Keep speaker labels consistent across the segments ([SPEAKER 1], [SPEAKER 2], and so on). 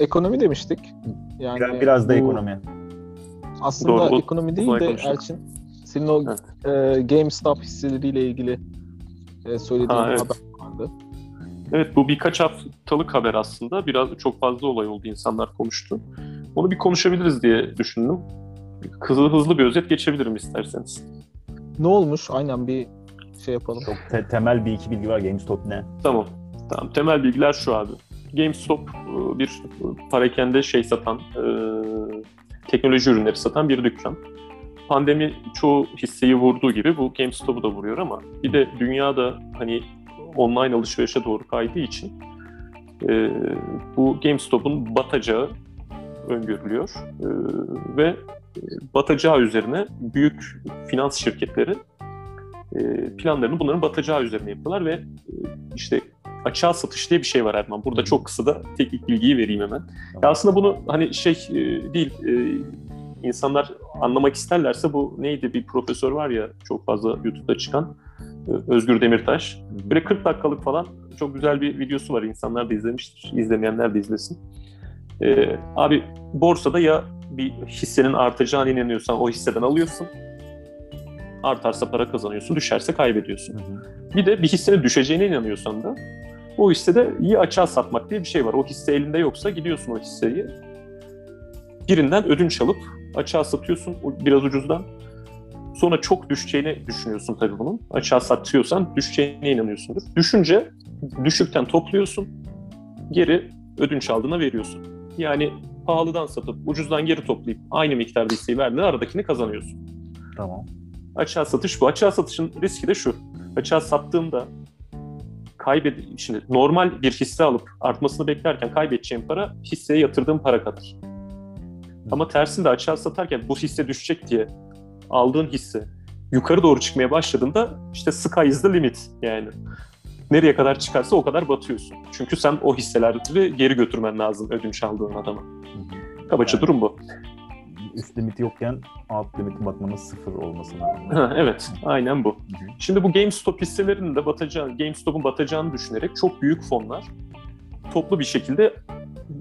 [SPEAKER 1] ekonomi demiştik. Yani
[SPEAKER 2] biraz, biraz da
[SPEAKER 1] bu
[SPEAKER 2] ekonomi.
[SPEAKER 1] Aslında
[SPEAKER 3] Doğru,
[SPEAKER 1] ekonomi değil de
[SPEAKER 3] konuştuk.
[SPEAKER 1] Elçin senin o
[SPEAKER 3] Evet.
[SPEAKER 1] e, GameStop hisseleriyle ilgili e, söylediğin
[SPEAKER 3] Ha, evet.
[SPEAKER 1] haber vardı.
[SPEAKER 3] Evet bu birkaç haftalık haber aslında. Biraz çok fazla olay oldu. insanlar konuştu. Onu bir konuşabiliriz diye düşündüm. Hızlı hızlı bir özet geçebilirim isterseniz.
[SPEAKER 1] Ne olmuş? Aynen bir şey yapalım.
[SPEAKER 2] Çok te- temel bir iki bilgi var. GameStop ne?
[SPEAKER 3] Tamam. Tamam. Temel bilgiler şu abi. GameStop e, bir parakende şey satan, e, teknoloji ürünleri satan bir dükkan. Pandemi çoğu hisseyi vurduğu gibi bu GameStop'u da vuruyor ama bir de dünyada hani online alışverişe doğru kaydığı için e, bu GameStop'un batacağı öngörülüyor. E, ve e, batacağı üzerine büyük finans şirketleri e, planlarını bunların batacağı üzerine yapıyorlar ve e, işte açığa satış diye bir şey var Erman. Burada çok kısa da teknik bilgiyi vereyim hemen. Ya aslında bunu hani şey e, değil, e, insanlar anlamak isterlerse bu neydi bir profesör var ya çok fazla YouTube'da çıkan e, Özgür Demirtaş. Böyle 40 dakikalık falan çok güzel bir videosu var. İnsanlar da izlemiştir. İzlemeyenler de izlesin. E, abi borsada ya bir hissenin artacağına inanıyorsan o hisseden alıyorsun. Artarsa para kazanıyorsun, düşerse kaybediyorsun.
[SPEAKER 2] Hı hı.
[SPEAKER 3] Bir de bir hissenin düşeceğine inanıyorsan da o hissede iyi açığa satmak diye bir şey var. O hisse elinde yoksa gidiyorsun o hisseyi. Birinden ödünç alıp açığa satıyorsun biraz ucuzdan. Sonra çok düşeceğini düşünüyorsun tabii bunun. Açığa satıyorsan düşeceğine inanıyorsundur. Düşünce düşükten topluyorsun. Geri ödünç aldığına veriyorsun. Yani pahalıdan satıp ucuzdan geri toplayıp aynı miktarda hisseyi verdiğinde aradakini kazanıyorsun.
[SPEAKER 2] Tamam.
[SPEAKER 3] Açığa satış bu. Açığa satışın riski de şu. Açığa sattığında kaybed şimdi normal bir hisse alıp artmasını beklerken kaybedeceğin para hisseye yatırdığın para kadar. Ama tersinde açığa satarken bu hisse düşecek diye aldığın hisse yukarı doğru çıkmaya başladığında işte sky is the limit yani. Nereye kadar çıkarsa o kadar batıyorsun. Çünkü sen o hisseleri geri götürmen lazım ödünç aldığın adama. Kabaca durum bu.
[SPEAKER 2] Üst limiti yokken alt limiti bakmanın sıfır olması lazım.
[SPEAKER 3] Ha, evet, aynen bu. Şimdi bu GameStop hisselerinin de batacağı, GameStop'un batacağını düşünerek çok büyük fonlar toplu bir şekilde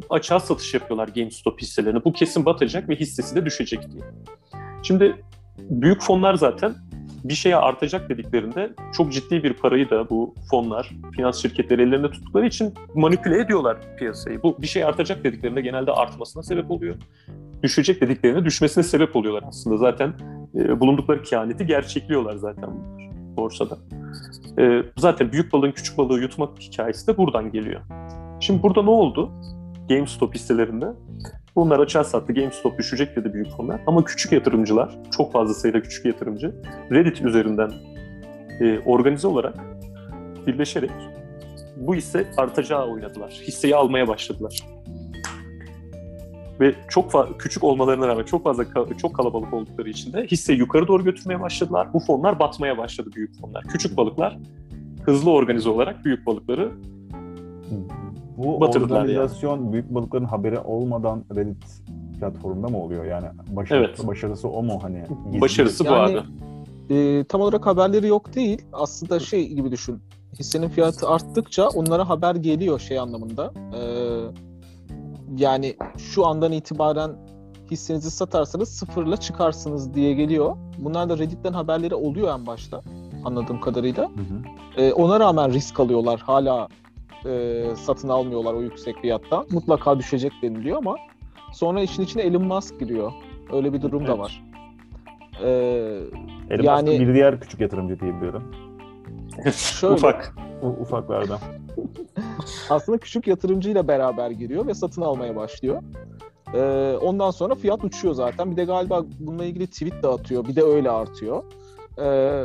[SPEAKER 3] açığa satış yapıyorlar GameStop hisselerini. Bu kesin batacak ve hissesi de düşecek diye. Şimdi büyük fonlar zaten bir şeye artacak dediklerinde çok ciddi bir parayı da bu fonlar, finans şirketleri ellerinde tuttukları için manipüle ediyorlar piyasayı. Bu bir şey artacak dediklerinde genelde artmasına sebep oluyor. Düşecek dediklerinde düşmesine sebep oluyorlar aslında. Zaten e, bulundukları kehaneti gerçekliyorlar zaten bunlar borsada. E, zaten büyük balığın küçük balığı yutmak hikayesi de buradan geliyor. Şimdi burada ne oldu? GameStop hisselerinde bunlar açığa sattı. GameStop düşecek dedi büyük fonlar. Ama küçük yatırımcılar, çok fazla sayıda küçük yatırımcı Reddit üzerinden e, organize olarak birleşerek bu hisse artacağı oynadılar. Hisseyi almaya başladılar. Ve çok küçük olmalarına rağmen çok fazla ka- çok kalabalık oldukları için de hisseyi yukarı doğru götürmeye başladılar. Bu fonlar batmaya başladı büyük fonlar. Küçük balıklar hızlı organize olarak büyük balıkları
[SPEAKER 2] Bu
[SPEAKER 3] Batırdılar
[SPEAKER 2] organizasyon büyük balıkların haberi olmadan Reddit platformunda mı oluyor? Yani başarı,
[SPEAKER 3] Evet.
[SPEAKER 2] başarısı o mu hani? Gizli-
[SPEAKER 3] başarısı bu
[SPEAKER 1] Yani-
[SPEAKER 3] abi.
[SPEAKER 1] E, tam olarak haberleri yok değil. Aslında şey gibi düşün. Hissenin fiyatı arttıkça onlara haber geliyor şey anlamında. E, yani şu andan itibaren hissenizi satarsanız sıfırla çıkarsınız diye geliyor. Bunlar da Reddit'ten haberleri oluyor en başta anladığım kadarıyla.
[SPEAKER 2] Hı hı.
[SPEAKER 1] E, ona rağmen risk alıyorlar. Hala e, satın almıyorlar o yüksek fiyattan. Mutlaka düşecek deniliyor ama sonra işin içine Elon Musk giriyor. Öyle bir durum da
[SPEAKER 3] Evet.
[SPEAKER 1] var. E,
[SPEAKER 2] Elon
[SPEAKER 1] Yani-
[SPEAKER 2] Musk'ın bir diğer küçük yatırımcı diye biliyorum.
[SPEAKER 1] şöyle,
[SPEAKER 3] Ufak.
[SPEAKER 2] U- ufaklardan.
[SPEAKER 1] aslında küçük yatırımcıyla beraber giriyor ve satın almaya başlıyor. Ee, ondan sonra fiyat uçuyor zaten. Bir de galiba bununla ilgili tweet de atıyor. Bir de öyle artıyor. Ee,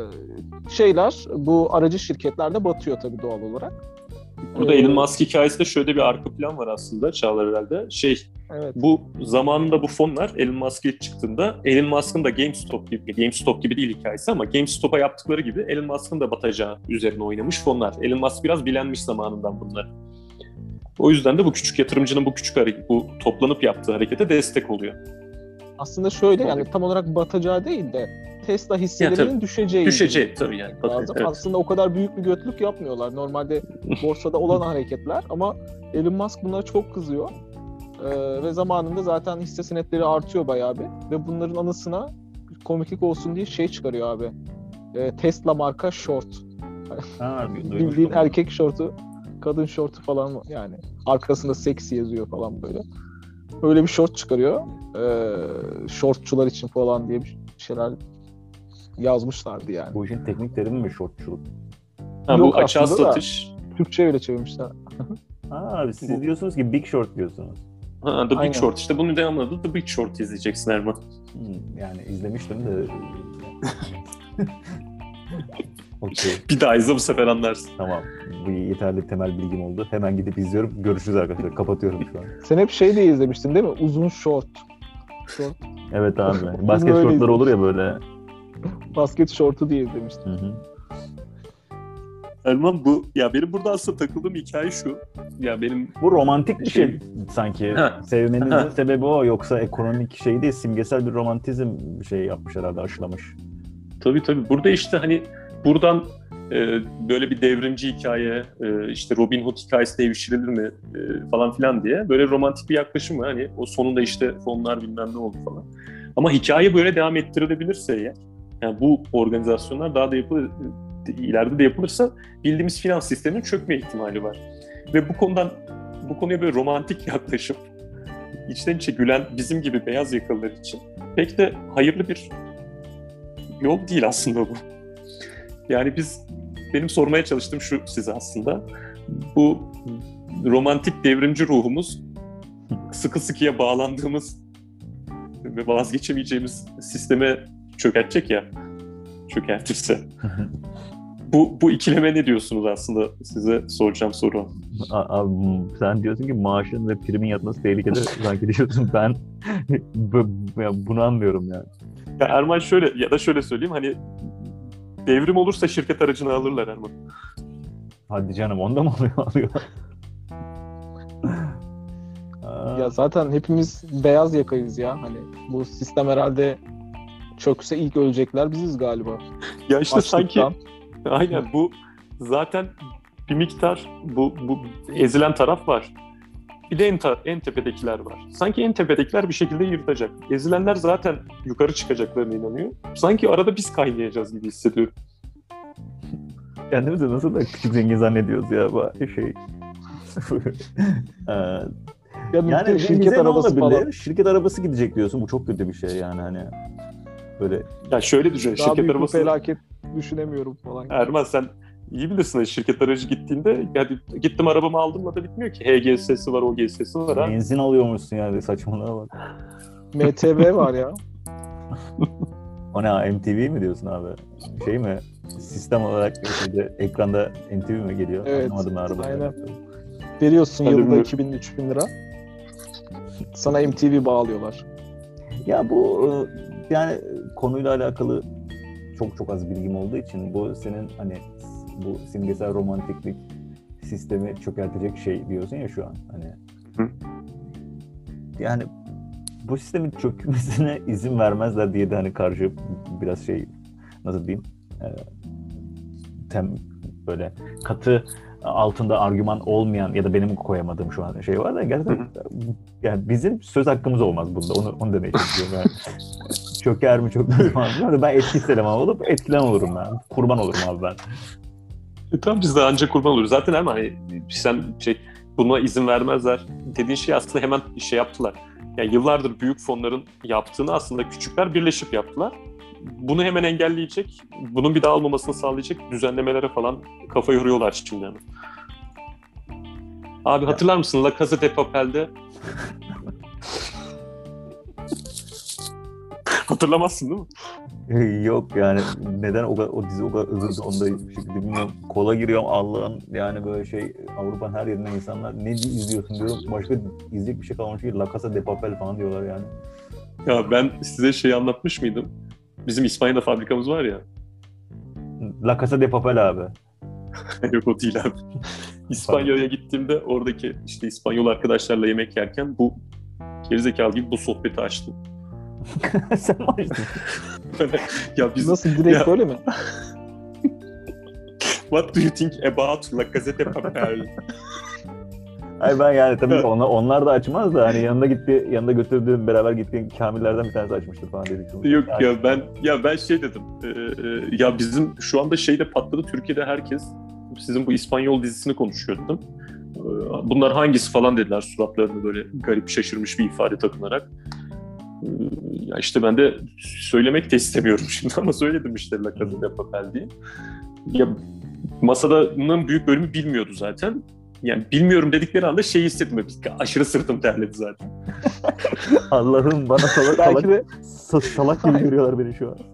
[SPEAKER 1] şeyler bu aracı şirketlerde batıyor tabii doğal olarak.
[SPEAKER 3] Burada
[SPEAKER 1] Ee,
[SPEAKER 3] Elon Musk hikayesinde şöyle bir arka plan var aslında Çağlar herhalde. Şey,
[SPEAKER 1] Evet.
[SPEAKER 3] bu zamanında bu fonlar Elon Musk ilk çıktığında Elon Musk'ın da GameStop gibi, GameStop gibi değil hikayesi ama GameStop'a yaptıkları gibi Elon Musk'ın da batacağı üzerine oynamış fonlar. Elon Musk biraz bilenmiş zamanından bunlar. O yüzden de bu küçük yatırımcının bu küçük hareket, bu toplanıp yaptığı harekete destek oluyor.
[SPEAKER 1] Aslında şöyle yani tam olarak batacağı değil de Tesla hisselerinin
[SPEAKER 3] tabii.
[SPEAKER 1] düşeceği.
[SPEAKER 3] Düşeceği tabii yani.
[SPEAKER 1] lazım.
[SPEAKER 3] Evet.
[SPEAKER 1] Aslında o kadar büyük bir götlük yapmıyorlar. Normalde borsada olan hareketler ama Elon Musk bunlara çok kızıyor. Ee, ve zamanında zaten hisse senetleri artıyor bayağı bir. Ve bunların anısına komiklik olsun diye şey çıkarıyor abi. Ee, Tesla marka short.
[SPEAKER 2] Ha,
[SPEAKER 1] Bildiğin erkek şortu, kadın şortu falan yani. Arkasında seksi yazıyor falan böyle. Öyle bir short çıkarıyor. Ee, shortçular için falan diye bir şeyler yazmışlardı yani.
[SPEAKER 2] Bu işin teknik terimi mi shortçuluk?
[SPEAKER 3] Ha,
[SPEAKER 1] Yok
[SPEAKER 3] bu açığa satış.
[SPEAKER 1] Türkçe öyle çevirmişler.
[SPEAKER 2] Ha, siz
[SPEAKER 3] Bu-
[SPEAKER 2] diyorsunuz ki Big Short diyorsunuz.
[SPEAKER 3] Ha, The Big
[SPEAKER 1] Aynen.
[SPEAKER 3] Short. İşte bunun devamlı adı The Big Short izleyeceksin Erman.
[SPEAKER 2] Hmm, yani izlemiştim de. Okey,
[SPEAKER 3] Bir daha izle bu sefer anlarsın.
[SPEAKER 2] tamam. Bu yeterli temel bilgim oldu. Hemen gidip izliyorum. Görüşürüz arkadaşlar. Kapatıyorum şu an.
[SPEAKER 1] Sen hep şey diye izlemiştin değil mi? Uzun short. Short.
[SPEAKER 2] Evet abi. Basket
[SPEAKER 1] öyle
[SPEAKER 2] shortlar olur ya böyle.
[SPEAKER 1] Basket shortu diye izlemiştin.
[SPEAKER 2] Hı hı.
[SPEAKER 3] Erman bu ya benim burada aslında takıldığım hikaye şu. Ya benim
[SPEAKER 2] Bu romantik bir şey,
[SPEAKER 3] Şey-
[SPEAKER 2] sanki.
[SPEAKER 3] Ha.
[SPEAKER 2] Sevmenizin
[SPEAKER 3] Ha.
[SPEAKER 2] sebebi o. Yoksa ekonomik şey değil. Simgesel bir romantizm bir şey yapmış herhalde aşılamış.
[SPEAKER 3] tabii tabii burada işte hani buradan e, böyle bir devrimci hikaye e, işte Robin Hood hikayesi devşirilir mi e, falan filan diye böyle romantik bir yaklaşım var. Hani o sonunda işte fonlar bilmem ne oldu falan. Ama hikaye böyle devam ettirilebilirse eğer yani bu organizasyonlar daha da yapılır ileride de yapılırsa bildiğimiz finans sisteminin çökme ihtimali var. Ve bu konudan bu konuya böyle romantik yaklaşıp içten içe gülen bizim gibi beyaz yakalılar için pek de hayırlı bir yol değil aslında bu. Yani biz benim sormaya çalıştığım şu size aslında. Bu romantik devrimci ruhumuz sıkı sıkıya bağlandığımız ve vazgeçemeyeceğimiz sisteme çökertecek ya. Çökertirse. bu, bu ikileme ne diyorsunuz aslında? Size soracağım soru.
[SPEAKER 2] Abi, sen diyorsun ki maaşın ve primin yatması tehlikede. Sanki diyorsun ben bunu anlıyorum ya.
[SPEAKER 3] Ya Erman şöyle ya da şöyle söyleyeyim hani devrim olursa şirket aracını alırlar Erman.
[SPEAKER 2] Hadi canım onda mı oluyor? alıyor?
[SPEAKER 1] Ya zaten hepimiz beyaz yakayız ya. Hani bu sistem herhalde çökse ilk ölecekler biziz galiba.
[SPEAKER 3] Ya işte sanki
[SPEAKER 1] Açlıktan.
[SPEAKER 3] aynen bu zaten bir miktar bu, bu ezilen taraf var. Bir de en, ta- en tepedekiler var. Sanki en tepedekiler bir şekilde yırtacak. Ezilenler zaten yukarı çıkacaklarına inanıyor. Sanki arada biz kaynayacağız gibi hissediyorum.
[SPEAKER 2] Kendimizi nasıl da küçük zengin zannediyoruz ya bu şey. Ee, yani bize
[SPEAKER 1] şirket arabası falan.
[SPEAKER 2] Şirket arabası gidecek diyorsun. Bu çok kötü bir şey yani hani. Böyle
[SPEAKER 3] Ya şöyle düşün.
[SPEAKER 1] Daha
[SPEAKER 3] şirket
[SPEAKER 1] büyük
[SPEAKER 3] arabası...
[SPEAKER 1] felaket düşünemiyorum falan.
[SPEAKER 3] Erman sen iyi bilirsin hani şirket aracı gittiğinde yani gittim arabamı aldımla da bitmiyor ki. HGS'si var, OGS'si var ha.
[SPEAKER 2] benzin alıyormuşsun yani saçmalığa bak.
[SPEAKER 1] MTV var ya.
[SPEAKER 2] O ne MTV mi diyorsun abi? Şey mi? Sistem olarak şeyde, ekranda MTV mi geliyor?
[SPEAKER 1] Evet,
[SPEAKER 2] Anlamadım ben arabada.
[SPEAKER 1] aynen. Veriyorsun
[SPEAKER 3] Hadi
[SPEAKER 1] yılda
[SPEAKER 3] buyur.
[SPEAKER 1] 2000-3000 lira. Sana MTV bağlıyorlar.
[SPEAKER 2] Ya bu e, yani konuyla alakalı çok çok az bilgim olduğu için bu senin hani bu simgesel romantiklik sistemi çökertecek şey diyorsun ya şu an hani.
[SPEAKER 3] Hı.
[SPEAKER 2] Yani bu sistemin çökmesine izin vermezler diye de hani karşı biraz şey nasıl diyeyim e, tem böyle katı altında argüman olmayan ya da benim koyamadığım şu an şey var da gerçekten yani bizim söz hakkımız olmaz bunda. Onu, onu demeye çalışıyorum yani. Çöker mi çökmez mi. Ben etkisiz eleman olup etkilen olurum ben. Kurban olurum abi ben.
[SPEAKER 3] E, tamam biz de ancak kurban oluruz. Zaten Erman hani sen şey buna izin vermezler dediğin şey aslında hemen şey yaptılar. Yani yıllardır büyük fonların yaptığını aslında küçükler birleşip yaptılar. Bunu hemen engelleyecek, bunun bir daha olmamasını sağlayacak düzenlemelere falan kafa yoruyorlar şimdi hemen. Abi hatırlar mısın La Casa de Papel'de? Hatırlamazsın değil mi?
[SPEAKER 2] Yok yani neden o, kadar, o dizi o kadar övüldü onu da bir şekilde bilmiyorum. Kola giriyorum Allah'ın yani böyle şey Avrupa'nın her yerinden insanlar ne izliyorsun diyorum. Başka izleyecek bir şey kalmamış ki La Casa de Papel falan diyorlar yani.
[SPEAKER 3] Ya ben size şey anlatmış mıydım? Bizim İspanya'da fabrikamız var ya.
[SPEAKER 2] La Casa de Papel abi.
[SPEAKER 3] Yok o değil abi. İspanya'ya gittiğimde oradaki işte İspanyol arkadaşlarla yemek yerken bu gerizekalı gibi bu sohbeti açtım.
[SPEAKER 2] Sen mi açtın?
[SPEAKER 3] ya biz
[SPEAKER 1] Nasıl direkt
[SPEAKER 3] Ya.
[SPEAKER 1] böyle mi?
[SPEAKER 3] what do you think about La de Papel?
[SPEAKER 2] Hayır ben yani tabii ki onlar, onlar da açmaz da hani yanında gitti yanında götürdüğüm beraber gittiğim kamillerden bir tanesi açmıştır falan dedik.
[SPEAKER 3] Yok
[SPEAKER 2] Yani
[SPEAKER 3] ya ben ya ben şey dedim. e, e, ya bizim şu anda şeyde patladı Türkiye'de herkes sizin bu İspanyol dizisini konuşuyor dedim. E, Bunlar hangisi falan dediler suratlarını böyle garip şaşırmış bir ifade takınarak. Ya işte ben de söylemek de istemiyorum şimdi ama söyledim işte La Casa de Papel diye. Ya masadanın büyük bölümü bilmiyordu zaten. Yani bilmiyorum dedikleri anda şey hissettim. Aşırı sırtım terledi zaten.
[SPEAKER 2] Allah'ım bana salak salak,
[SPEAKER 1] de
[SPEAKER 2] sa- salak gibi görüyorlar beni şu an.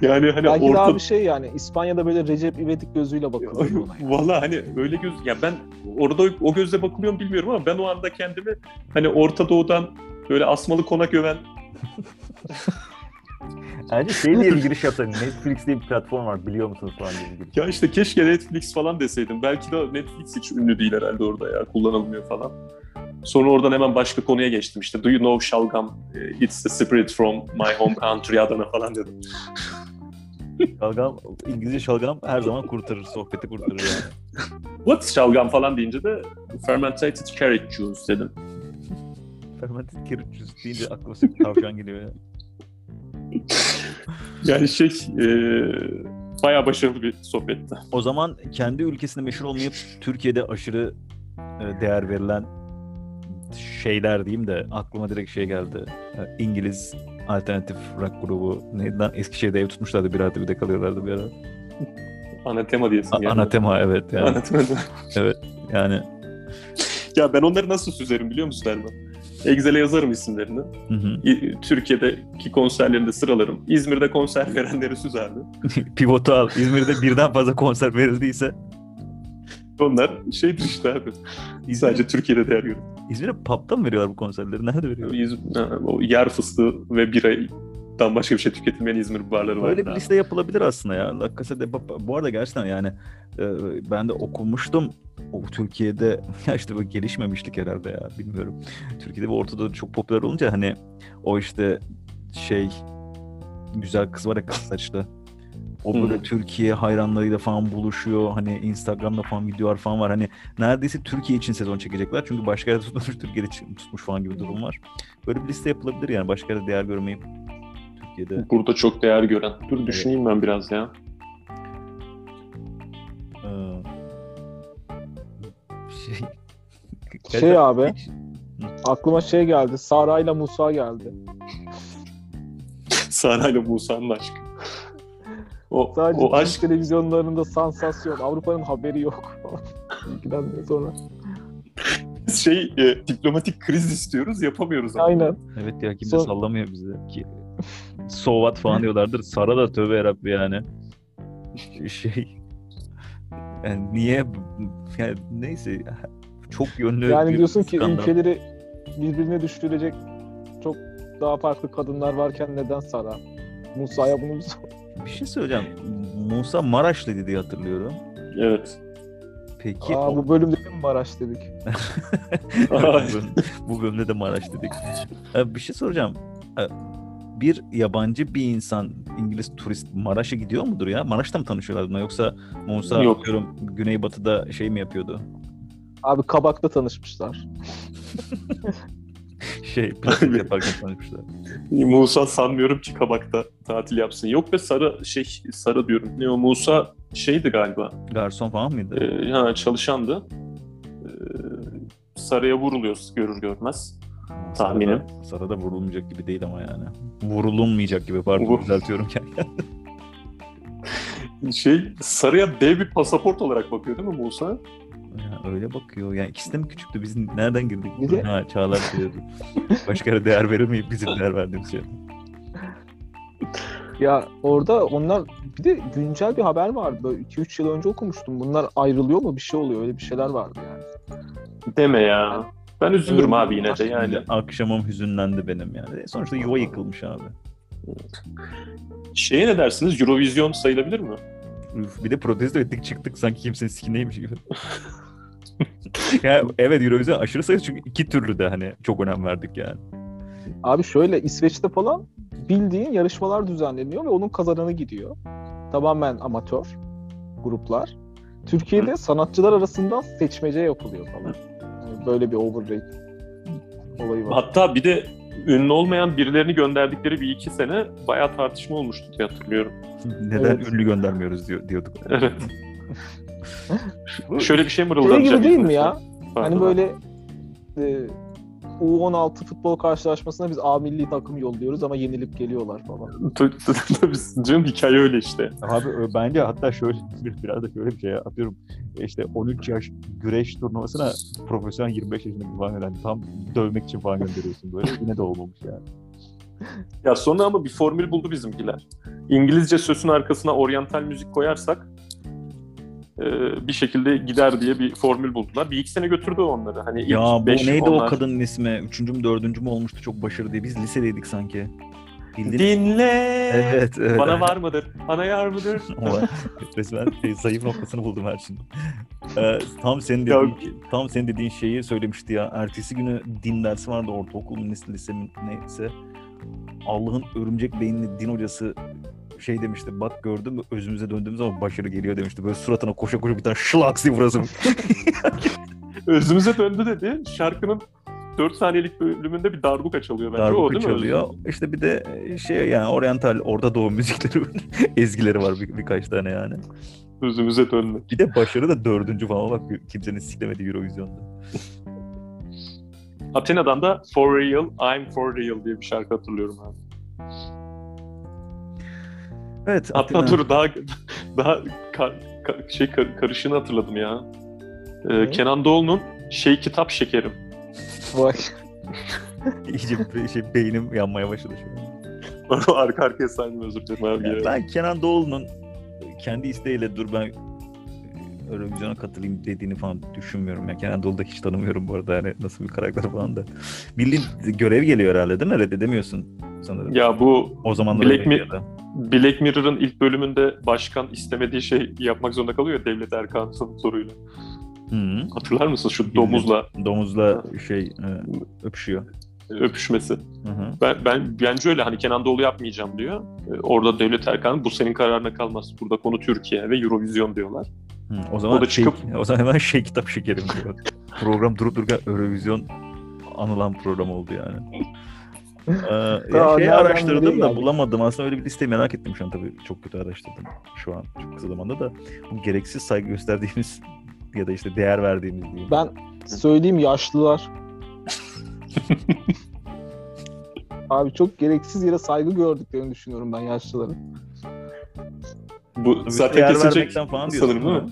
[SPEAKER 3] Yani hani
[SPEAKER 1] belki
[SPEAKER 3] orta...
[SPEAKER 1] daha bir şey yani İspanya'da böyle Recep İvedik gözüyle bakılıyor.
[SPEAKER 3] Valla hani öyle göz ya ben orada o, o gözle bakılıyor mu bilmiyorum ama ben o anda kendimi hani Orta Doğu'dan böyle asmalı konak öven
[SPEAKER 2] Bence şey diye bir giriş yapsaydın. Netflix diye bir platform var biliyor musunuz falan diye bir giriş.
[SPEAKER 3] ya işte keşke Netflix falan deseydim. Belki de Netflix hiç ünlü değil herhalde orada ya kullanılmıyor falan. Sonra oradan hemen başka konuya geçtim işte. Do you know Şalgam? Eh, It's the spirit from my home country Adana falan dedim.
[SPEAKER 2] Şalgam, İngilizce şalgam her zaman kurtarır, sohbeti kurtarır yani.
[SPEAKER 3] What's Şalgam falan deyince de fermented carrot juice dedim.
[SPEAKER 2] Fermented carrot juice deyince aklıma sürekli tavşan geliyor ya.
[SPEAKER 3] Yani şey e, bayağı başarılı bir sohbetti.
[SPEAKER 2] O zaman kendi ülkesinde meşhur olmayıp Türkiye'de aşırı e, değer verilen şeyler diyeyim de aklıma direkt şey geldi. E, İngiliz alternatif rock grubu neydi lan? Eskişehir'de ev tutmuşlardı bir bir de kalıyorlardı bir ara.
[SPEAKER 3] Anatema diyesin.
[SPEAKER 2] A-
[SPEAKER 3] yani.
[SPEAKER 2] Anatema evet yani.
[SPEAKER 3] Anatema.
[SPEAKER 2] yani
[SPEAKER 3] Ya ben onları nasıl süzerim biliyor musun Erman? Excel'e yazarım isimlerini.
[SPEAKER 2] hı hı.
[SPEAKER 3] Türkiye'deki konserlerinde sıralarım. İzmir'de konser verenleri süzerdim.
[SPEAKER 2] pivotu al. İzmir'de birden fazla konser verildiyse
[SPEAKER 3] Onlar şeydir işte abi. Sadece Türkiye'de değer görüyor.
[SPEAKER 2] İzmir'de pub'da mı veriyorlar bu konserleri? Nerede veriyorlar?
[SPEAKER 3] İz- ha, o yer fıstığı ve biradan başka bir şey tüketilmeyen İzmir barları var.
[SPEAKER 2] Öyle bir liste yapılabilir aslında ya. La Casa de Papel. Bu arada gerçekten yani e, ben de okumuştum. O Türkiye'de ya işte bu gelişmemişlik herhalde ya bilmiyorum. Türkiye'de bu ortada çok popüler olunca hani o işte şey güzel kız var ya kız saçlı. O böyle
[SPEAKER 3] Hı.
[SPEAKER 2] Türkiye hayranlarıyla falan buluşuyor. Hani Instagram'da falan videolar falan var. Hani neredeyse Türkiye için sezon çekecekler. Çünkü başka yerde tutmuş, Türkiye'de tutmuş falan gibi durum var. Böyle bir liste yapılabilir yani. Başka yerde değer görmeyip Türkiye'de.
[SPEAKER 3] Burada çok değer gören. Dur düşüneyim ben biraz ya.
[SPEAKER 2] Ee, şey
[SPEAKER 1] Şey abi aklıma şey geldi. Sara ile Musa geldi.
[SPEAKER 3] Sara ile Musa'nın aşkı. O,
[SPEAKER 1] Sadece
[SPEAKER 3] o aşk
[SPEAKER 1] televizyonlarında sansasyon. Avrupa'nın haberi yok. İlgilenmiyor sonra.
[SPEAKER 3] şey e, diplomatik kriz istiyoruz yapamıyoruz. ama.
[SPEAKER 1] Aynen.
[SPEAKER 2] Evet ya kimse
[SPEAKER 1] Son-
[SPEAKER 2] sallamıyor bizi ki. Sovat falan diyorlardır. Sara da tövbe yarabbi yani. Şey yani niye yani neyse çok yönlü
[SPEAKER 1] Yani
[SPEAKER 2] bir
[SPEAKER 1] diyorsun ki
[SPEAKER 2] skandal.
[SPEAKER 1] ülkeleri birbirine düşürecek çok daha farklı kadınlar varken neden Sara? Musa'ya bunu mu?
[SPEAKER 2] Bir şey söyleyeceğim. Musa Maraşlı diye hatırlıyorum.
[SPEAKER 3] Evet.
[SPEAKER 2] Peki
[SPEAKER 1] Aa,
[SPEAKER 2] o-
[SPEAKER 1] bu bölümde de mi Maraş dedik?
[SPEAKER 2] bu, bölüm- bu bölümde de Maraş dedik. Bir şey soracağım. Bir yabancı bir insan İngiliz turist Maraş'a gidiyor mudur ya? Maraş'ta mı tanışıyorlar bunlar yoksa Musa
[SPEAKER 3] Yok.
[SPEAKER 2] atıyorum Güneybatı'da şey mi yapıyordu?
[SPEAKER 1] Abi Kabak'ta tanışmışlar.
[SPEAKER 2] Şey plastik yaparken tanışmışlar.
[SPEAKER 3] Musa sanmıyorum ki Kabak'ta tatil yapsın. Yok be Sara şey Sara diyorum. Ne o Musa şeydi galiba.
[SPEAKER 2] Garson falan mıydı?
[SPEAKER 3] Ee, ha, çalışandı. Ee, Saraya vuruluyor görür görmez. Tahminim.
[SPEAKER 2] Sarada, Sarada vurulmayacak gibi değil ama yani. Vurulunmayacak gibi pardon
[SPEAKER 3] Vur-
[SPEAKER 2] düzeltiyorum kendimi.
[SPEAKER 3] Şey Saraya dev bir pasaport olarak bakıyor değil mi Musa?
[SPEAKER 2] Ya öyle bakıyor. Yani ikisi de mi küçüktü? Biz nereden girdik?
[SPEAKER 1] Bir de-
[SPEAKER 2] Ha Çağlar diyordu. Başka yere değer verilmeyip bizim değer verdiğimiz şey.
[SPEAKER 1] Ya orada onlar bir de güncel bir haber vardı. Böyle 2-3 yıl önce okumuştum. Bunlar ayrılıyor mu? Bir şey oluyor. Öyle bir şeyler vardı yani.
[SPEAKER 3] Deme ya. Ben üzülürüm abi yine de yani.
[SPEAKER 2] Akşamım hüzünlendi benim yani. Sonuçta yuva yıkılmış abi.
[SPEAKER 3] Şeye ne dersiniz? Eurovision sayılabilir mi?
[SPEAKER 2] Üf, bir de protesto ettik çıktık sanki kimsenin sikineymiş gibi. ya evet Eurovision aşırı sayısı çünkü iki türlü de hani çok önem verdik yani.
[SPEAKER 1] Abi şöyle İsveç'te falan bildiğin yarışmalar düzenleniyor ve onun kazananı gidiyor. Tamamen amatör gruplar. Türkiye'de sanatçılar arasından seçmece yapılıyor falan. Böyle bir overrate olayı var.
[SPEAKER 3] Hatta bir de ünlü olmayan birilerini gönderdikleri bir iki sene bayağı tartışma olmuştu diye hatırlıyorum.
[SPEAKER 2] Neden
[SPEAKER 1] Evet.
[SPEAKER 2] ünlü göndermiyoruz diyor, diyorduk.
[SPEAKER 3] Evet. Şöyle bir şey
[SPEAKER 1] Şey
[SPEAKER 3] mırıldanacak.
[SPEAKER 1] gibi değil mi ya? Hani böyle e, U16 futbol karşılaşmasına biz A milli takım yolluyoruz ama yenilip geliyorlar falan.
[SPEAKER 3] Tabii canım hikaye öyle işte.
[SPEAKER 2] Abi bence hatta şöyle bir- biraz da şöyle bir şey atıyorum işte 13 yaş güreş turnuvasına profesyonel 25 yaşında bir falan yani tam dövmek için falan gönderiyorsun böyle yine de olmamış yani.
[SPEAKER 3] Ya sonra ama bir formül buldu bizimkiler. İngilizce sözün arkasına oryantal müzik koyarsak e, bir şekilde gider diye bir formül buldular. Bir iki sene götürdü onları. Hani ilk
[SPEAKER 2] Ya bu
[SPEAKER 3] beş
[SPEAKER 2] neydi
[SPEAKER 3] onlar-
[SPEAKER 2] o kadının ismi? Üçüncü mü dördüncü mü olmuştu çok başarılı diye. Biz lisedeydik sanki. Bildin?
[SPEAKER 3] Dinle.
[SPEAKER 2] Evet, evet.
[SPEAKER 3] Bana var mıdır? Bana yar mıdır?
[SPEAKER 2] Resmen şey, zayıf noktasını buldum her şeyin. Ee, tam senin dediğin, tam senin dediğin şeyi söylemişti ya. Ertesi günü din dersi vardı ortaokul lise, lise neyse. Allah'ın örümcek beyinli din hocası şey demişti. Bak gördün mü özümüze döndüğümüz zaman başarı geliyor demişti. Böyle suratına koşa koşa bir tane diye vurasım.
[SPEAKER 3] Özümüze döndü dedi. Şarkının 4 saniyelik bölümünde bir darbuka çalıyor bence. o
[SPEAKER 2] Darbuka
[SPEAKER 3] değil mi?
[SPEAKER 2] çalıyor. İşte bir de şey yani oryantal orta doğu müzikleri ezgileri var bir, birkaç tane yani.
[SPEAKER 3] Özümüze döndü.
[SPEAKER 2] Bir de başarı da dördüncü falan bak kimsenin siklemediği Eurovision'da.
[SPEAKER 3] Athena'dan da For Real, I'm For Real diye bir şarkı hatırlıyorum abi.
[SPEAKER 2] Evet.
[SPEAKER 3] Hatta
[SPEAKER 2] Athena-
[SPEAKER 3] dur daha daha kar- ka- şey kar- karışığını hatırladım ya. Ee,
[SPEAKER 1] Ne?
[SPEAKER 3] Kenan Doğulu'nun Şey Kitap Şekerim.
[SPEAKER 1] Vay.
[SPEAKER 2] İyice şey beynim yanmaya başladı şu an.
[SPEAKER 3] Arka arkaya saydım özür dilerim abi.
[SPEAKER 2] Yani
[SPEAKER 3] Ya.
[SPEAKER 2] ben Kenan Doğulu'nun kendi isteğiyle dur ben Eurovision'a katılayım dediğini falan düşünmüyorum. Ya Kenan Doğulu'da hiç tanımıyorum bu arada. Yani nasıl bir karakter falan da. Bildiğin görev geliyor herhalde değil mi? Reddedemiyorsun sanırım.
[SPEAKER 3] ya bu
[SPEAKER 2] o zamanlar
[SPEAKER 3] Black Mi-. Black Mirror'ın ilk bölümünde başkan istemediği şey yapmak zorunda kalıyor ya Devlet Erkan'ın soruyla.
[SPEAKER 2] Hı.
[SPEAKER 3] Hatırlar mısın şu
[SPEAKER 2] Bilmiyorum.
[SPEAKER 3] domuzla
[SPEAKER 2] Domuzla şey e, öpüşüyor.
[SPEAKER 3] öpüşmesi? Ben, ben bence öyle hani Kenan Doğulu yapmayacağım diyor. Ee, Orada Devlet Erkan bu senin kararına kalmaz. Burada konu Türkiye ve Eurovision diyorlar.
[SPEAKER 2] Hı, o zaman
[SPEAKER 3] O da
[SPEAKER 2] şey,
[SPEAKER 3] çıkıp-
[SPEAKER 2] o zaman hemen şey kitap şekerim diyor. program durup dururken Eurovision anılan program oldu yani. Ee, ya şey araştırdım da bulamadım. Aslında öyle bir listeyi merak ettim şu an tabii. Çok kötü araştırdım şu an çok kısa zamanda da. Bu gereksiz saygı gösterdiğimiz ya da işte değer verdiğimiz diyeyim.
[SPEAKER 1] Ben söyleyeyim yaşlılar. Abi çok gereksiz yere saygı gördüklerini düşünüyorum ben yaşlıların.
[SPEAKER 3] Bu
[SPEAKER 2] Tabii
[SPEAKER 3] zaten
[SPEAKER 2] değer
[SPEAKER 3] kesilecek
[SPEAKER 2] falan diyorsun.
[SPEAKER 3] sanırım değil mi?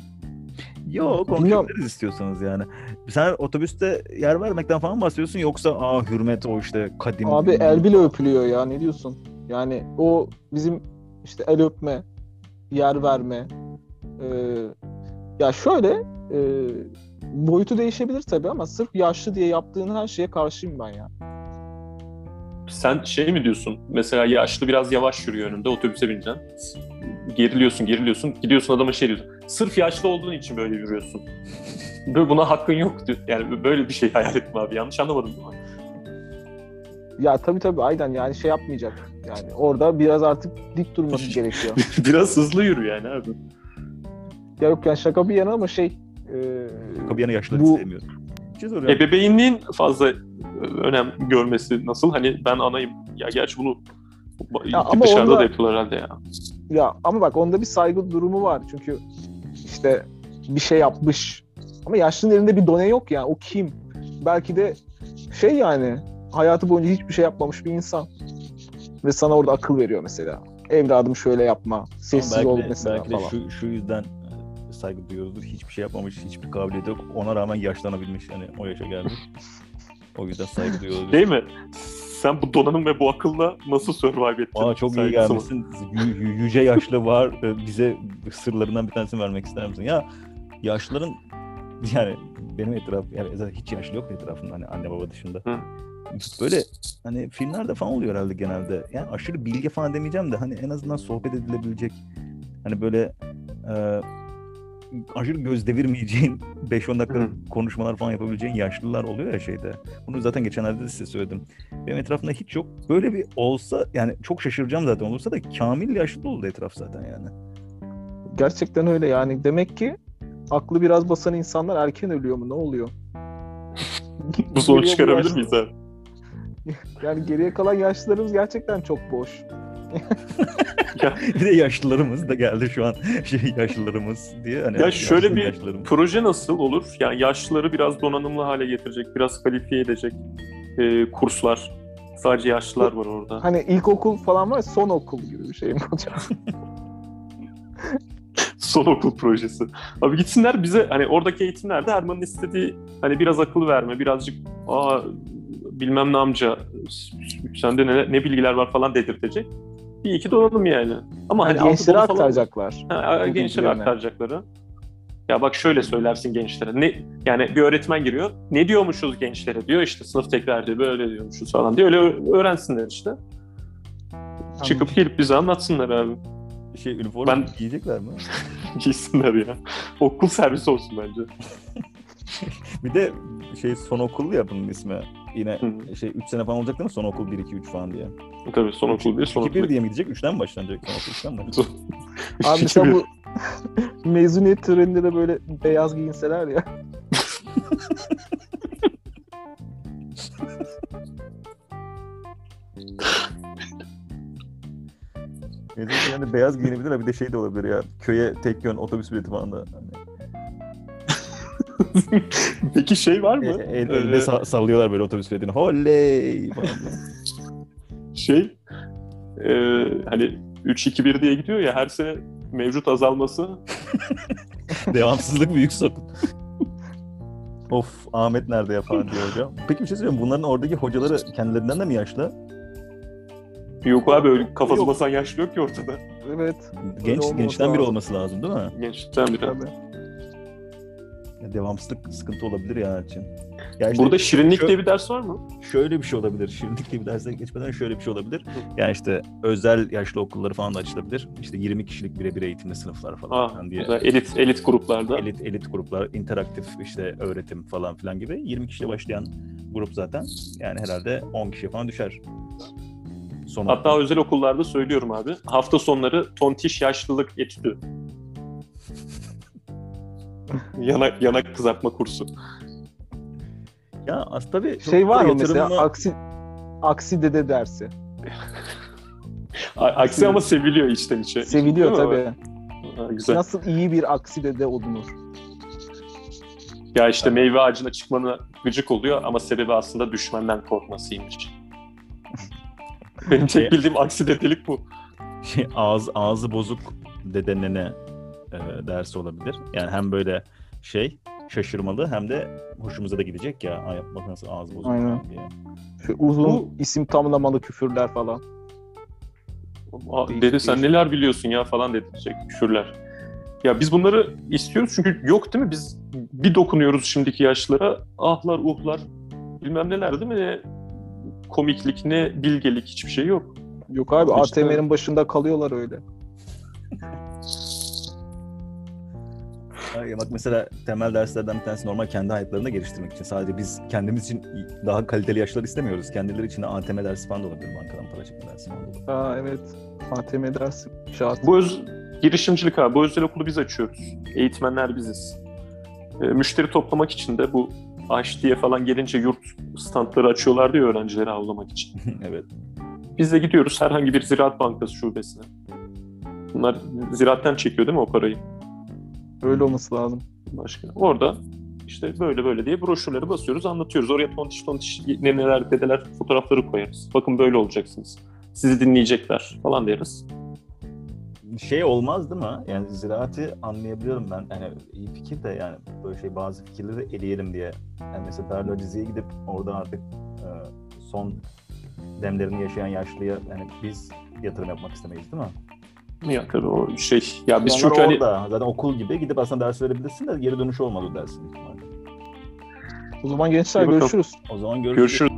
[SPEAKER 2] Yok konuşabiliriz istiyorsanız yani. Sen otobüste yer vermekten falan bahsediyorsun yoksa aa hürmet o işte kadim.
[SPEAKER 1] Abi el bile öpülüyor ya ne diyorsun? Yani o bizim işte el öpme, yer verme. Ee, ya şöyle e, boyutu değişebilir tabii ama sırf yaşlı diye yaptığın her şeye karşıyım ben ya.
[SPEAKER 3] Sen şey mi diyorsun? Mesela yaşlı biraz yavaş yürüyor önünde otobüse bineceksin. Geriliyorsun, geriliyorsun. Gidiyorsun adama şey diyorsun. Sırf yaşlı olduğun için böyle yürüyorsun. Böyle buna hakkın yok diyor. Yani böyle bir şey hayal ettim abi. Yanlış anlamadım değil mi?
[SPEAKER 1] Ya tabii tabii aynen yani şey yapmayacak. Yani orada biraz artık dik durması gerekiyor.
[SPEAKER 3] Biraz hızlı yürü yani abi.
[SPEAKER 1] Ya yok yani şaka bir yana ama şey e,
[SPEAKER 2] Tabii yani yaşlıları
[SPEAKER 1] bu
[SPEAKER 2] sevmiyor. Şey soruyorum.
[SPEAKER 3] Ebeveynliğin fazla e, önem görmesi nasıl? Hani ben anayım. Ya gerçi bunu
[SPEAKER 1] Ya ama
[SPEAKER 3] dışarıda
[SPEAKER 1] onda-
[SPEAKER 3] da yapıyorlar herhalde ya.
[SPEAKER 1] Ya ama bak onda bir saygı durumu var. Çünkü işte bir şey yapmış. Ama yaşlının elinde bir done yok yani. O kim? Belki de şey yani hayatı boyunca hiçbir şey yapmamış bir insan. Ve sana orada akıl veriyor mesela. Evladım şöyle yapma. Sessiz
[SPEAKER 2] belki
[SPEAKER 1] ol
[SPEAKER 2] de,
[SPEAKER 1] mesela
[SPEAKER 2] belki de
[SPEAKER 1] falan.
[SPEAKER 2] şu, şu yüzden saygı duyuyoruzdur. Hiçbir şey yapmamış, hiçbir kabiliyeti yok. Ona rağmen yaşlanabilmiş. Yani o yaşa gelmiş. O yüzden saygı duyuyoruz.
[SPEAKER 3] Değil mi? Sen bu donanım ve bu akılla nasıl survive ettin?
[SPEAKER 2] Aa çok iyi gelmişsin. Yü- yüce yaşlı var. Ee, Bize sırlarından bir tanesini vermek ister misin? Ya yaşlıların yani benim etraf yani zaten hiç yaşlı yok etrafımda hani anne baba dışında.
[SPEAKER 3] Hı.
[SPEAKER 2] Böyle hani filmlerde falan oluyor herhalde genelde. Yani aşırı bilge falan demeyeceğim de hani en azından sohbet edilebilecek hani böyle e, aşırı göz devirmeyeceğin 5-10 dakika
[SPEAKER 3] Hı.
[SPEAKER 2] konuşmalar falan yapabileceğin yaşlılar oluyor ya şeyde. Bunu zaten geçenlerde de size söyledim. Benim etrafımda hiç yok. Böyle bir olsa yani çok şaşıracağım zaten olursa da kamil yaşlı oldu etraf zaten yani.
[SPEAKER 1] Gerçekten öyle yani. Demek ki aklı biraz basan insanlar erken ölüyor mu? Ne oluyor?
[SPEAKER 3] Bu
[SPEAKER 1] Geriye
[SPEAKER 3] çıkarabilir miyiz abi?
[SPEAKER 1] Yani geriye kalan yaşlılarımız gerçekten çok boş.
[SPEAKER 2] bir de yaşlılarımız da geldi şu an. Şey yaşlılarımız diye. Hani
[SPEAKER 3] Ya şöyle bir
[SPEAKER 2] yaşlılarımız.
[SPEAKER 3] proje nasıl olur? Yani yaşlıları biraz donanımlı hale getirecek, biraz kalifiye edecek e, kurslar. Sadece yaşlılar var orada.
[SPEAKER 1] Hani ilkokul falan var son okul gibi bir şey mi olacak?
[SPEAKER 3] Son okul projesi. Abi gitsinler bize hani oradaki eğitimlerde Erman'ın istediği hani biraz akıl verme, birazcık aa bilmem ne amca sende ne, ne bilgiler var falan dedirtecek. Bir iki donanım yani. Ama
[SPEAKER 1] Hani
[SPEAKER 3] hani
[SPEAKER 1] gençlere
[SPEAKER 3] falan-
[SPEAKER 1] aktaracaklar.
[SPEAKER 3] Ha, gençlere aktaracakları. Ya bak şöyle söylersin gençlere. Ne yani bir öğretmen giriyor. Ne diyormuşuz gençlere diyor işte sınıf tekrar diyor böyle diyormuşuz falan diyor. Öyle öğrensinler işte. Çıkıp gelip bize anlatsınlar abi.
[SPEAKER 2] Şey üniforma
[SPEAKER 3] Ben-
[SPEAKER 2] giyecekler mi?
[SPEAKER 3] Giysinler ya. Okul servisi olsun bence.
[SPEAKER 2] Bir de şey son okul ya bunun ismi. Yine
[SPEAKER 3] Hı.
[SPEAKER 2] şey 3 sene falan olacak değil mi? Son okul 1 2 3 falan diye.
[SPEAKER 3] Tabii son okul bir son
[SPEAKER 2] 2 1
[SPEAKER 3] okul.
[SPEAKER 2] diye mi gidecek? 3'ten mi başlanacak son okul? 3'ten mi?
[SPEAKER 1] Abi mesela bu mezuniyet töreninde de böyle beyaz giyinseler ya.
[SPEAKER 2] Yani beyaz giyinebilir bir de şey de olabilir ya. Köye tek yön otobüs bileti falan da. Hani,
[SPEAKER 3] Peki şey var mı?
[SPEAKER 2] e- el,
[SPEAKER 3] Ee,
[SPEAKER 2] elde sa- sallıyorlar böyle otobüs biletini. Holley
[SPEAKER 3] şey e, hani 3-2-1 diye gidiyor ya her sene mevcut azalması
[SPEAKER 2] Devamsızlık büyük sorun. of Ahmet nerede ya falan diyor hocam. Peki bir şey söyleyeyim. Bunların oradaki hocaları kendilerinden de mi yaşlı?
[SPEAKER 3] yok abi öyle kafası
[SPEAKER 1] Yok.
[SPEAKER 3] basan yaşlı yok ki ortada.
[SPEAKER 1] Evet.
[SPEAKER 2] Genç, gençten biri
[SPEAKER 1] lazım.
[SPEAKER 2] olması lazım değil mi?
[SPEAKER 3] Gençten biri.
[SPEAKER 1] Tabii.
[SPEAKER 2] Ya devamsızlık sıkıntı olabilir yani için. Ya işte
[SPEAKER 3] Burada şirinlik
[SPEAKER 2] şu-
[SPEAKER 3] diye bir ders var mı?
[SPEAKER 2] şöyle bir şey olabilir. Şirinlik diye bir derse geçmeden şöyle bir şey olabilir. Yani işte özel yaşlı okulları falan da açılabilir. İşte 20 kişilik birebir eğitimli sınıflar falan
[SPEAKER 3] Aa,
[SPEAKER 2] filan diye.
[SPEAKER 3] güzel. Elit, elit gruplarda.
[SPEAKER 2] Elit elit gruplar, interaktif işte öğretim falan filan gibi 20 kişiyle başlayan grup zaten. Yani herhalde 10 kişiye falan düşer. Son
[SPEAKER 3] Hatta özel okullarda söylüyorum abi. Hafta sonları tontiş yaşlılık etüdü. yanak, yanak kızartma kursu.
[SPEAKER 2] ya aslında tabii çok
[SPEAKER 1] Şey var mı mesela
[SPEAKER 2] yatırımlı-
[SPEAKER 1] aksi aksi dede dersi.
[SPEAKER 3] Aksi ama seviliyor içten içe.
[SPEAKER 1] Seviliyor tabii.
[SPEAKER 3] Ha, güzel.
[SPEAKER 1] Nasıl iyi bir aksi dede olunur?
[SPEAKER 3] Ya işte meyve ağacına çıkmana gıcık oluyor ama sebebi aslında düşmenden korkmasıymış. Benim
[SPEAKER 2] Şey-
[SPEAKER 3] tek bildiğim aksi dedelik bu.
[SPEAKER 2] şey, ağız ağzı bozuk dedenene e, dersi olabilir. Yani hem böyle şey şaşırmalı hem de hoşumuza da gidecek ya. Ay bak nasıl ağzı bozuk
[SPEAKER 1] Aynen.
[SPEAKER 2] diye.
[SPEAKER 1] Şu uzun
[SPEAKER 3] Bu-
[SPEAKER 1] isim tamlamalı küfürler falan.
[SPEAKER 3] Aa,
[SPEAKER 1] Değişik,
[SPEAKER 3] Dede sen
[SPEAKER 1] değişik.
[SPEAKER 3] neler biliyorsun ya falan dedirtecek küfürler. Ya biz bunları istiyoruz çünkü yok değil mi? Biz bir dokunuyoruz şimdiki yaşlılara. Ahlar, uhlar, bilmem neler değil mi? Ne komiklik, ne bilgelik hiçbir şey yok.
[SPEAKER 1] Yok abi
[SPEAKER 3] İşte-
[SPEAKER 1] ATM'nin başında kalıyorlar öyle.
[SPEAKER 2] Ay, bak mesela temel derslerden bir tanesi normal kendi hayatlarında geliştirmek için. Sadece biz kendimiz için daha kaliteli yaşlar istemiyoruz. Kendileri için de ATM dersi falan da olabilir. Bankadan para çekme dersi falan da olabilir.
[SPEAKER 1] Aa evet. ATM dersi şart.
[SPEAKER 3] Bu öz, girişimcilik abi. Bu özel okulu biz açıyoruz. Eğitmenler biziz. E, müşteri toplamak için de bu diye falan gelince yurt standları açıyorlar diyor öğrencileri avlamak için.
[SPEAKER 2] evet.
[SPEAKER 3] Biz de gidiyoruz herhangi bir Ziraat Bankası şubesine. Bunlar ziraatten çekiyor değil mi o parayı?
[SPEAKER 1] Öyle olması lazım.
[SPEAKER 3] Başka. Orada işte böyle böyle diye broşürleri basıyoruz, anlatıyoruz. Oraya tontiş tontiş neneler, dedeler fotoğrafları koyarız. Bakın böyle olacaksınız. Sizi dinleyecekler falan deriz.
[SPEAKER 2] Şey olmaz değil mi? Yani ziraati anlayabiliyorum ben. Yani iyi fikir de yani böyle şey bazı fikirleri eleyelim diye. Yani mesela Darla Rize'ye gidip orada artık e, son demlerini yaşayan yaşlıya yani biz yatırım yapmak istemeyiz değil mi?
[SPEAKER 3] Ya tabii o şey. Ya biz çünkü hani
[SPEAKER 2] orada zaten okul gibi gidip aslında ders verebilirsin de geri dönüşü olmadı o dersin.
[SPEAKER 1] O zaman gençler görüşürüz.
[SPEAKER 2] O zaman görüşürüz.
[SPEAKER 3] görüşürüz.